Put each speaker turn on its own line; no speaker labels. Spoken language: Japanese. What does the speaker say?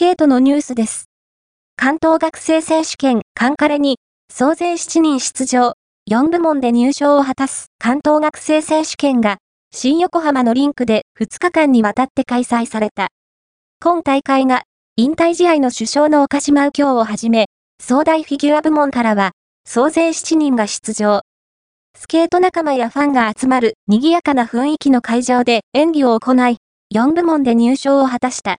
ケートのニュースです。関東学生選手権カンカレに、総勢7人出場、4部門で入賞を果たす関東学生選手権が、新横浜のリンクで2日間にわたって開催された。今大会が、引退試合の首相の岡島右京をはじめ、総大フィギュア部門からは、総勢7人が出場。スケート仲間やファンが集まる賑やかな雰囲気の会場で演技を行い、4部門で入賞を果たした。